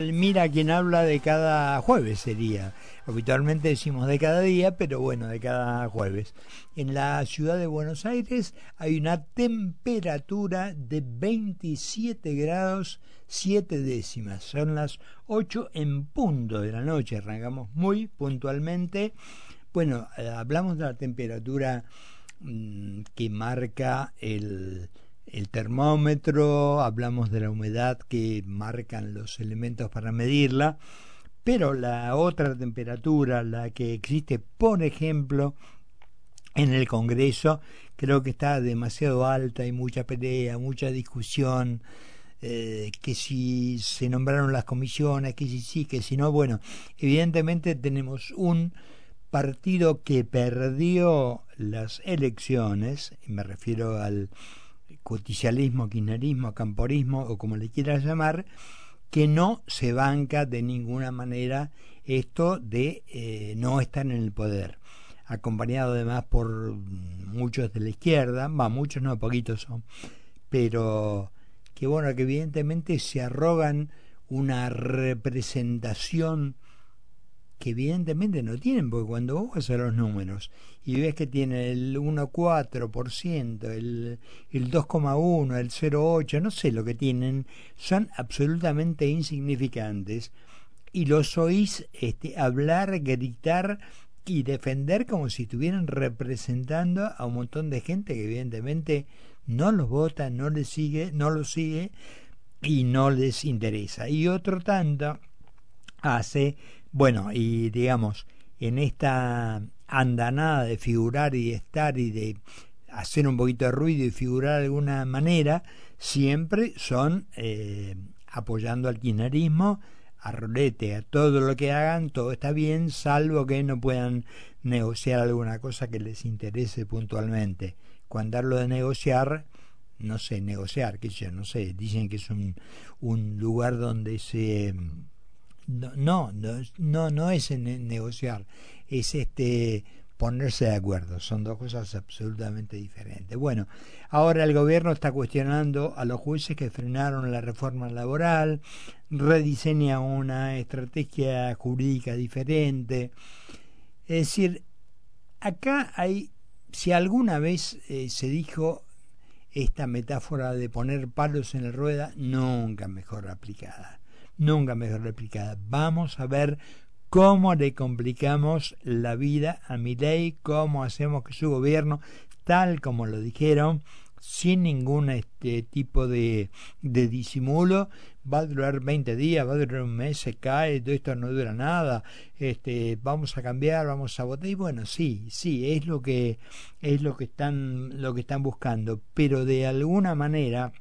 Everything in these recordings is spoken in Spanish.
Mira quien habla de cada jueves sería. Habitualmente decimos de cada día, pero bueno, de cada jueves. En la ciudad de Buenos Aires hay una temperatura de 27 grados 7 décimas. Son las 8 en punto de la noche. Arrancamos muy puntualmente. Bueno, eh, hablamos de la temperatura mmm, que marca el el termómetro, hablamos de la humedad que marcan los elementos para medirla, pero la otra temperatura, la que existe, por ejemplo, en el Congreso, creo que está demasiado alta, hay mucha pelea, mucha discusión, eh, que si se nombraron las comisiones, que si sí, que si no, bueno, evidentemente tenemos un partido que perdió las elecciones, me refiero al justicialismo, kirchnerismo, camporismo o como le quieras llamar, que no se banca de ninguna manera esto de eh, no estar en el poder, acompañado además por muchos de la izquierda, va, muchos no, poquitos son, pero que bueno, que evidentemente se arrogan una representación que evidentemente no tienen, porque cuando vos vas a los números y ves que tiene el 1,4%, el, el 2,1%, el 0,8%, no sé lo que tienen, son absolutamente insignificantes y los oís este, hablar, gritar y defender como si estuvieran representando a un montón de gente que evidentemente no los vota, no les sigue, no los sigue y no les interesa. Y otro tanto hace bueno, y digamos, en esta andanada de figurar y estar y de hacer un poquito de ruido y figurar de alguna manera, siempre son eh, apoyando al kirchnerismo, a rolete, a todo lo que hagan, todo está bien, salvo que no puedan negociar alguna cosa que les interese puntualmente. Cuando hablo de negociar, no sé, negociar, que yo no sé, dicen que es un, un lugar donde se no, no, no, no es negociar, es este ponerse de acuerdo. Son dos cosas absolutamente diferentes. Bueno, ahora el gobierno está cuestionando a los jueces que frenaron la reforma laboral, rediseña una estrategia jurídica diferente. Es decir, acá hay, si alguna vez eh, se dijo esta metáfora de poner palos en la rueda, nunca mejor aplicada nunca mejor replicada. Vamos a ver cómo le complicamos la vida a mi ley, cómo hacemos que su gobierno, tal como lo dijeron, sin ningún este tipo de, de disimulo, va a durar 20 días, va a durar un mes, se cae, todo esto no dura nada, este, vamos a cambiar, vamos a votar, y bueno, sí, sí, es lo que, es lo que están, lo que están buscando, pero de alguna manera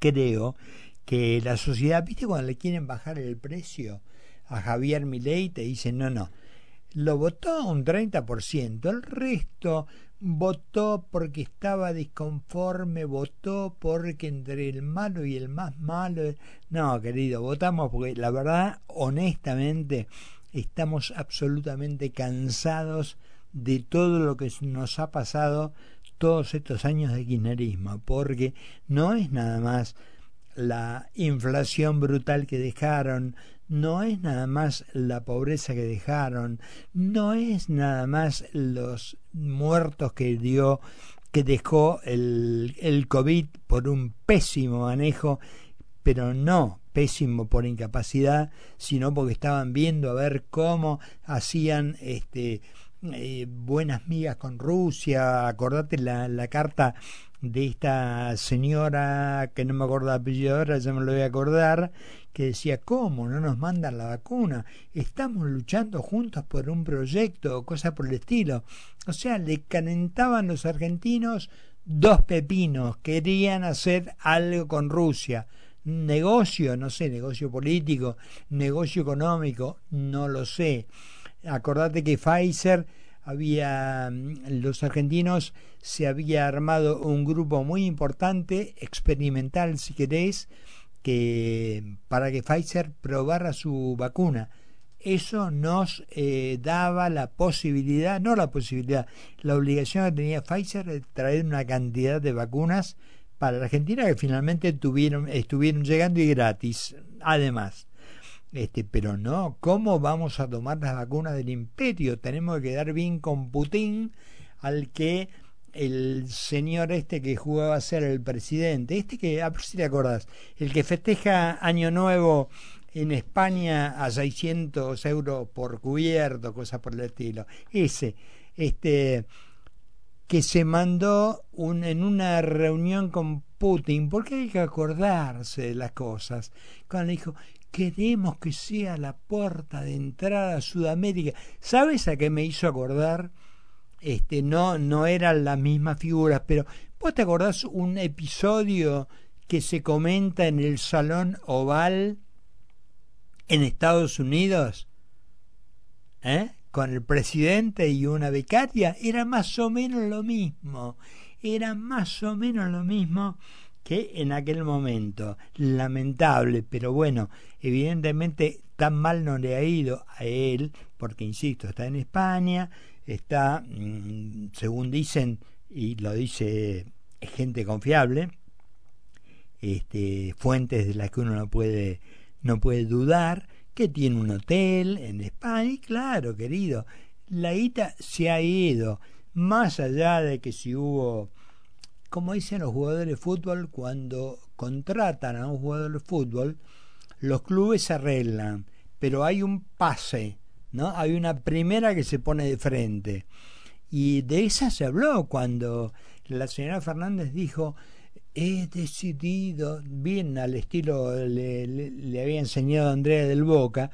creo que la sociedad, ¿viste cuando le quieren bajar el precio a Javier Milei? Te dicen, no, no, lo votó un 30%, el resto votó porque estaba disconforme, votó porque entre el malo y el más malo. No, querido, votamos porque la verdad, honestamente, estamos absolutamente cansados de todo lo que nos ha pasado todos estos años de kirchnerismo, porque no es nada más la inflación brutal que dejaron, no es nada más la pobreza que dejaron, no es nada más los muertos que dio, que dejó el, el COVID por un pésimo manejo, pero no pésimo por incapacidad, sino porque estaban viendo a ver cómo hacían este eh, buenas migas con Rusia, acordate la, la carta de esta señora que no me acuerdo de apellido ahora, ya me lo voy a acordar, que decía, ¿cómo? ¿No nos mandan la vacuna? Estamos luchando juntos por un proyecto o cosa por el estilo. O sea, le calentaban los argentinos dos pepinos, querían hacer algo con Rusia. Negocio, no sé, negocio político, negocio económico, no lo sé. Acordate que Pfizer había mm, los argentinos se había armado un grupo muy importante experimental si queréis que para que Pfizer probara su vacuna. Eso nos eh, daba la posibilidad no la posibilidad la obligación que tenía Pfizer de traer una cantidad de vacunas para la Argentina que finalmente tuvieron estuvieron llegando y gratis. Además Este, pero no, ¿cómo vamos a tomar las vacunas del imperio? Tenemos que quedar bien con Putin, al que el señor este que jugaba a ser el presidente, este que, a ver si te acordás, el que festeja Año Nuevo en España a 600 euros por cubierto, cosas por el estilo. Ese, este, que se mandó en una reunión con Putin, porque hay que acordarse de las cosas, cuando dijo, queremos que sea la puerta de entrada a Sudamérica. ¿Sabes a qué me hizo acordar? Este, no, no eran las mismas figuras, pero ¿vos te acordás un episodio que se comenta en el Salón Oval en Estados Unidos? ¿Eh? Con el presidente y una becaria, era más o menos lo mismo. Era más o menos lo mismo que en aquel momento. Lamentable, pero bueno, evidentemente tan mal no le ha ido a él, porque insisto, está en España, está, mm, según dicen, y lo dice gente confiable, este, fuentes de las que uno no puede, no puede dudar, que tiene un hotel en España, y claro, querido, la guita se ha ido, más allá de que si hubo como dicen los jugadores de fútbol, cuando contratan a un jugador de fútbol, los clubes se arreglan, pero hay un pase, ¿no? Hay una primera que se pone de frente. Y de esa se habló cuando la señora Fernández dijo, he decidido, bien al estilo le, le, había enseñado Andrea del Boca,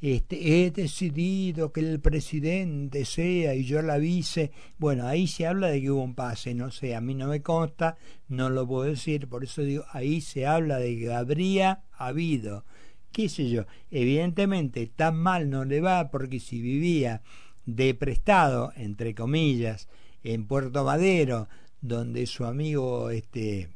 este, he decidido que el presidente sea y yo la vice. Bueno, ahí se habla de que hubo un pase, no sé, a mí no me consta, no lo puedo decir, por eso digo, ahí se habla de que habría habido, qué sé yo, evidentemente tan mal no le va porque si vivía de prestado, entre comillas, en Puerto Madero, donde su amigo este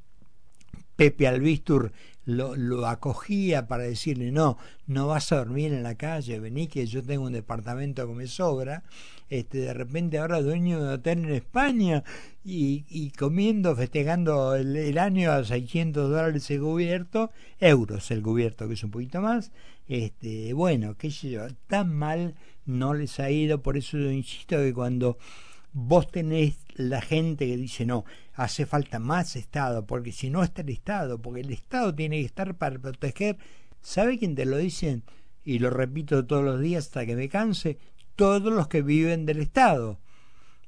Pepe Albistur lo, lo, acogía para decirle no, no vas a dormir en la calle, vení que yo tengo un departamento que me sobra, este, de repente ahora dueño de hotel en España y, y comiendo, festejando el, año a 600 dólares el cubierto, euros el cubierto que es un poquito más, este, bueno, qué sé yo, tan mal no les ha ido, por eso yo insisto que cuando vos tenés la gente que dice no, hace falta más Estado, porque si no está el Estado, porque el Estado tiene que estar para proteger, ¿sabe quién te lo dicen? Y lo repito todos los días hasta que me canse, todos los que viven del Estado.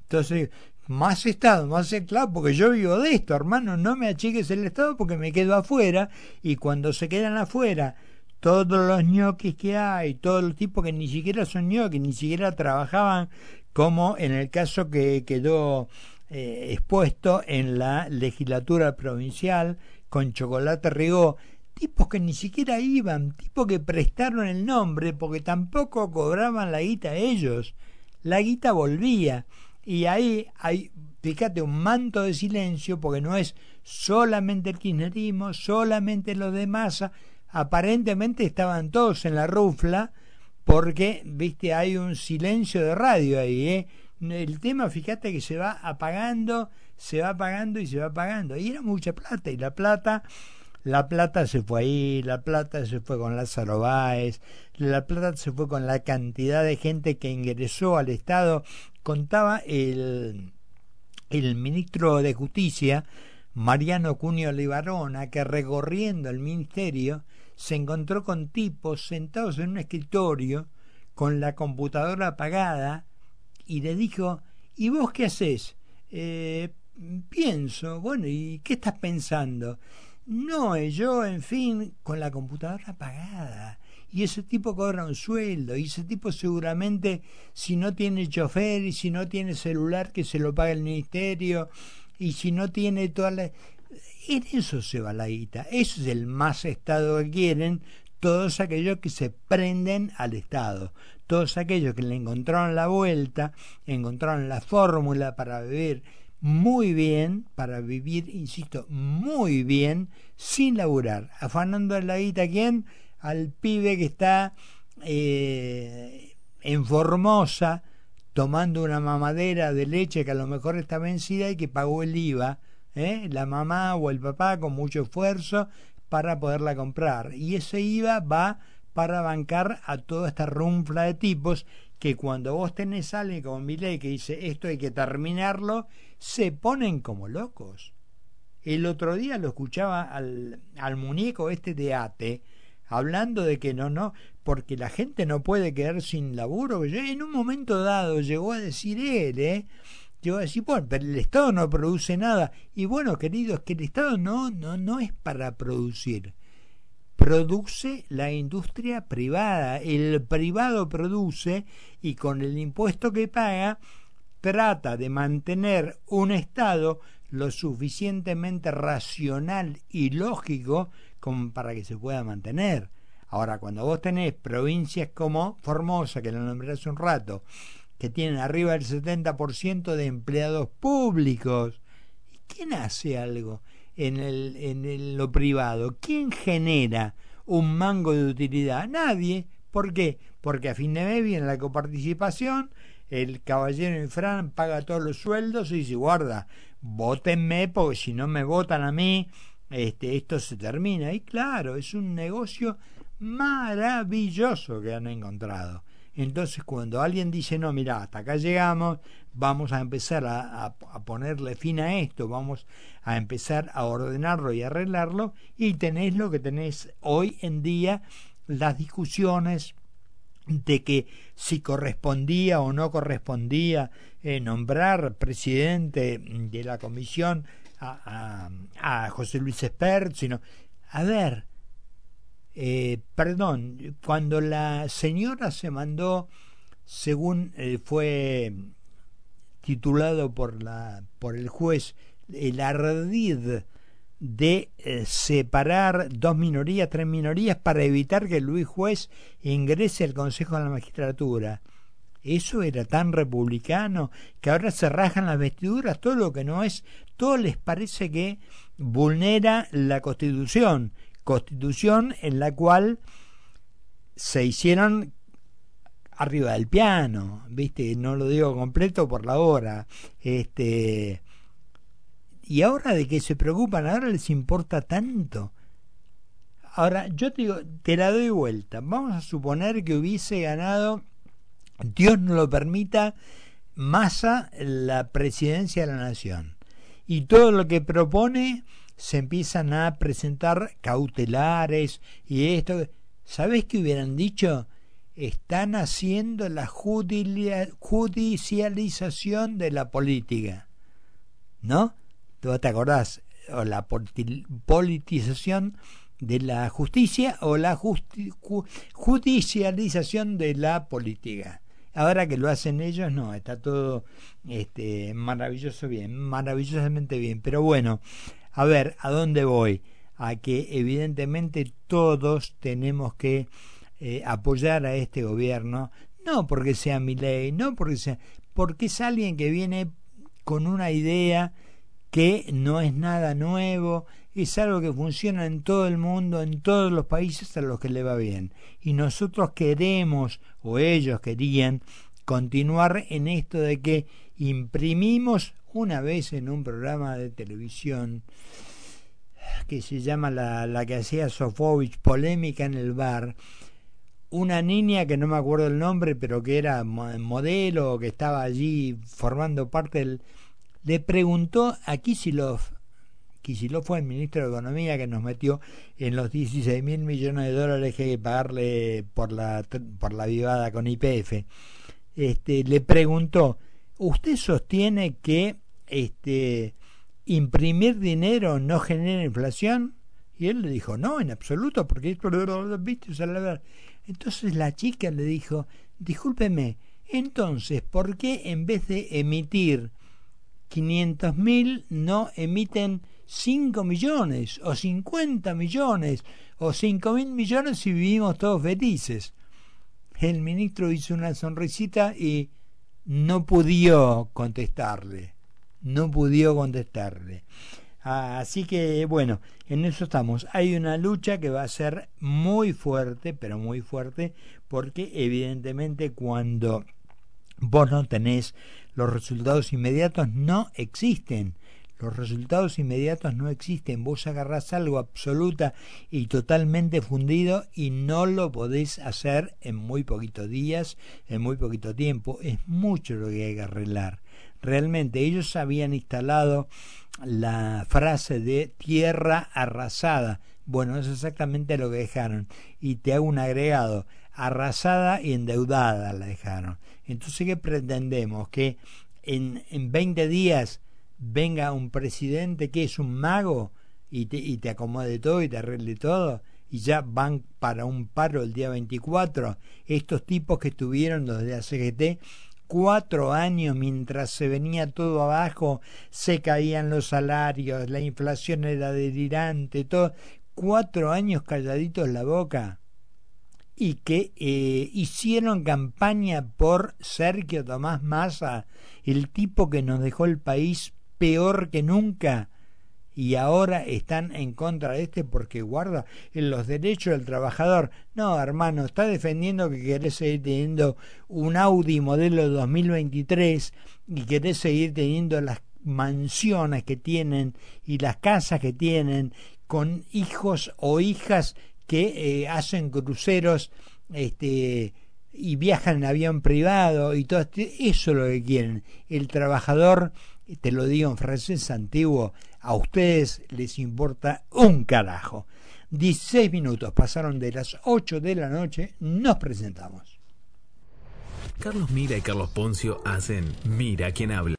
Entonces, más Estado, más Estado, porque yo vivo de esto, hermano, no me achiques el Estado porque me quedo afuera y cuando se quedan afuera todos los ñoquis que hay, todos los tipos que ni siquiera son ñoquis, ni siquiera trabajaban como en el caso que quedó eh, expuesto en la legislatura provincial con Chocolate Rigó, tipos que ni siquiera iban, tipos que prestaron el nombre porque tampoco cobraban la guita ellos, la guita volvía. Y ahí hay, fíjate, un manto de silencio porque no es solamente el kirchnerismo, solamente los de masa, aparentemente estaban todos en la rufla, porque, viste, hay un silencio de radio ahí, ¿eh? El tema, fíjate que se va apagando, se va apagando y se va apagando. Y era mucha plata, y la plata, la plata se fue ahí, la plata se fue con Lázaro Báez, la plata se fue con la cantidad de gente que ingresó al Estado. Contaba el, el ministro de Justicia, Mariano Cunio Libarona, que recorriendo el ministerio, se encontró con tipos sentados en un escritorio con la computadora apagada y le dijo, ¿y vos qué haces? Eh, pienso, bueno, ¿y qué estás pensando? No, eh, yo, en fin, con la computadora apagada. Y ese tipo cobra un sueldo, y ese tipo seguramente, si no tiene chofer y si no tiene celular, que se lo paga el ministerio, y si no tiene toda la en eso se va la guita. Eso es el más Estado que quieren todos aquellos que se prenden al Estado. Todos aquellos que le encontraron la vuelta, encontraron la fórmula para vivir muy bien, para vivir, insisto, muy bien, sin laburar. Afanando la guita a quién? Al pibe que está eh, en Formosa, tomando una mamadera de leche que a lo mejor está vencida y que pagó el IVA ¿eh? la mamá o el papá con mucho esfuerzo para poderla comprar. Y ese IVA va para bancar a toda esta runfla de tipos que cuando vos tenés a alguien como Milei que dice esto hay que terminarlo, se ponen como locos. El otro día lo escuchaba al, al muñeco este de Ate, hablando de que no, no, porque la gente no puede quedar sin laburo. En un momento dado llegó a decir él, ¿eh? Llegó a decir, bueno, pero el Estado no produce nada. Y bueno, queridos, que el Estado no, no, no es para producir. Produce la industria privada. El privado produce y con el impuesto que paga trata de mantener un Estado lo suficientemente racional y lógico como para que se pueda mantener. Ahora, cuando vos tenés provincias como Formosa, que lo nombré hace un rato, que tienen arriba del 70% de empleados públicos, ¿quién hace algo en, el, en lo privado? ¿Quién genera un mango de utilidad? Nadie. ¿Por qué? Porque a fin de mes viene la coparticipación, el caballero Fran paga todos los sueldos y dice, guarda, votenme porque si no me votan a mí, este, esto se termina. Y claro, es un negocio maravilloso que han encontrado. Entonces, cuando alguien dice, no, mira, hasta acá llegamos, vamos a empezar a, ponerle fin a esto, vamos a empezar a ordenarlo y arreglarlo, y tenés lo que tenés hoy en día, las discusiones de que si correspondía o no correspondía eh, nombrar presidente de la comisión a, a José Luis Espert, sino, a ver, eh, perdón, cuando la señora se mandó, según eh, fue titulado por, la, por el juez, el ardid de eh, separar dos minorías, tres minorías para evitar que Luis Juez ingrese al Consejo de la Magistratura. Eso era tan republicano que ahora se rajan las vestiduras, todo lo que no es, todo les parece que vulnera la Constitución constitución en la cual se hicieron arriba del piano, ¿viste? No lo digo completo por la hora. Este y ahora de que se preocupan, ahora les importa tanto. Ahora, yo te digo, te la doy vuelta. Vamos a suponer que hubiese ganado, Dios no lo permita, Massa la presidencia de la nación. Y todo lo que propone se empiezan a presentar cautelares y esto. ¿Sabes qué hubieran dicho? Están haciendo la judicialización de la política. ¿No? ¿Tú te acordás? O la politización de la justicia o la judicialización de la política. Ahora que lo hacen ellos, no, está todo este, maravilloso bien, maravillosamente bien. Pero bueno, a ver, ¿a dónde voy? A que evidentemente todos tenemos que eh, apoyar a este gobierno, no porque sea mi ley, no porque sea, porque es alguien que viene con una idea que no es nada nuevo, es algo que funciona en todo el mundo, en todos los países a los que le va bien. Y nosotros queremos, o ellos querían, continuar en esto de que imprimimos una vez en un programa de televisión que se llama la, la que hacía Sofovich, Polémica en el bar, una niña que no me acuerdo el nombre, pero que era modelo, que estaba allí formando parte del... Le preguntó a Kisilov, Kisilov fue el ministro de Economía que nos metió en los 16 mil millones de dólares que hay que pagarle por la, por la vivada con IPF. Este, le preguntó, ¿usted sostiene que este, imprimir dinero no genera inflación? Y él le dijo, no, en absoluto, porque entonces la chica le dijo, discúlpeme, entonces, ¿por qué en vez de emitir 500 mil no emiten 5 millones o 50 millones o 5 mil millones y vivimos todos felices? El ministro hizo una sonrisita y no pudo contestarle no pudo contestarle. así que bueno, en eso estamos. Hay una lucha que va a ser muy fuerte, pero muy fuerte, porque evidentemente cuando vos no tenés los resultados inmediatos, no existen. Los resultados inmediatos no existen. Vos agarrás algo absoluta y totalmente fundido y no lo podés hacer en muy poquitos días, en muy poquito tiempo. Es mucho lo que hay que arreglar. Realmente ellos habían instalado la frase de tierra arrasada. Bueno, es exactamente lo que dejaron. Y te hago un agregado. Arrasada y endeudada la dejaron. Entonces, ¿qué pretendemos? Que en, en 20 días venga un presidente que es un mago y te, y te acomode todo y te arregle todo y ya van para un paro el día 24 estos tipos que estuvieron desde la CGT cuatro años mientras se venía todo abajo se caían los salarios la inflación era delirante todo. Cuatro años calladitos la boca. Y que eh, hicieron campaña por Sergio Tomás Massa, el tipo que nos dejó el país peor que nunca y ahora están en contra de este porque guarda en los derechos del trabajador. No, hermano, está defendiendo que querés seguir teniendo un Audi modelo 2023 y querés seguir teniendo las mansiones que tienen y las casas que tienen con hijos o hijas que eh, hacen cruceros este y viajan en avión privado y todo este, eso es lo que quieren. El trabajador te lo digo en francés antiguo, a ustedes les importa un carajo. 16 minutos pasaron de las 8 de la noche, nos presentamos. Carlos Mira y Carlos Poncio hacen Mira quién habla.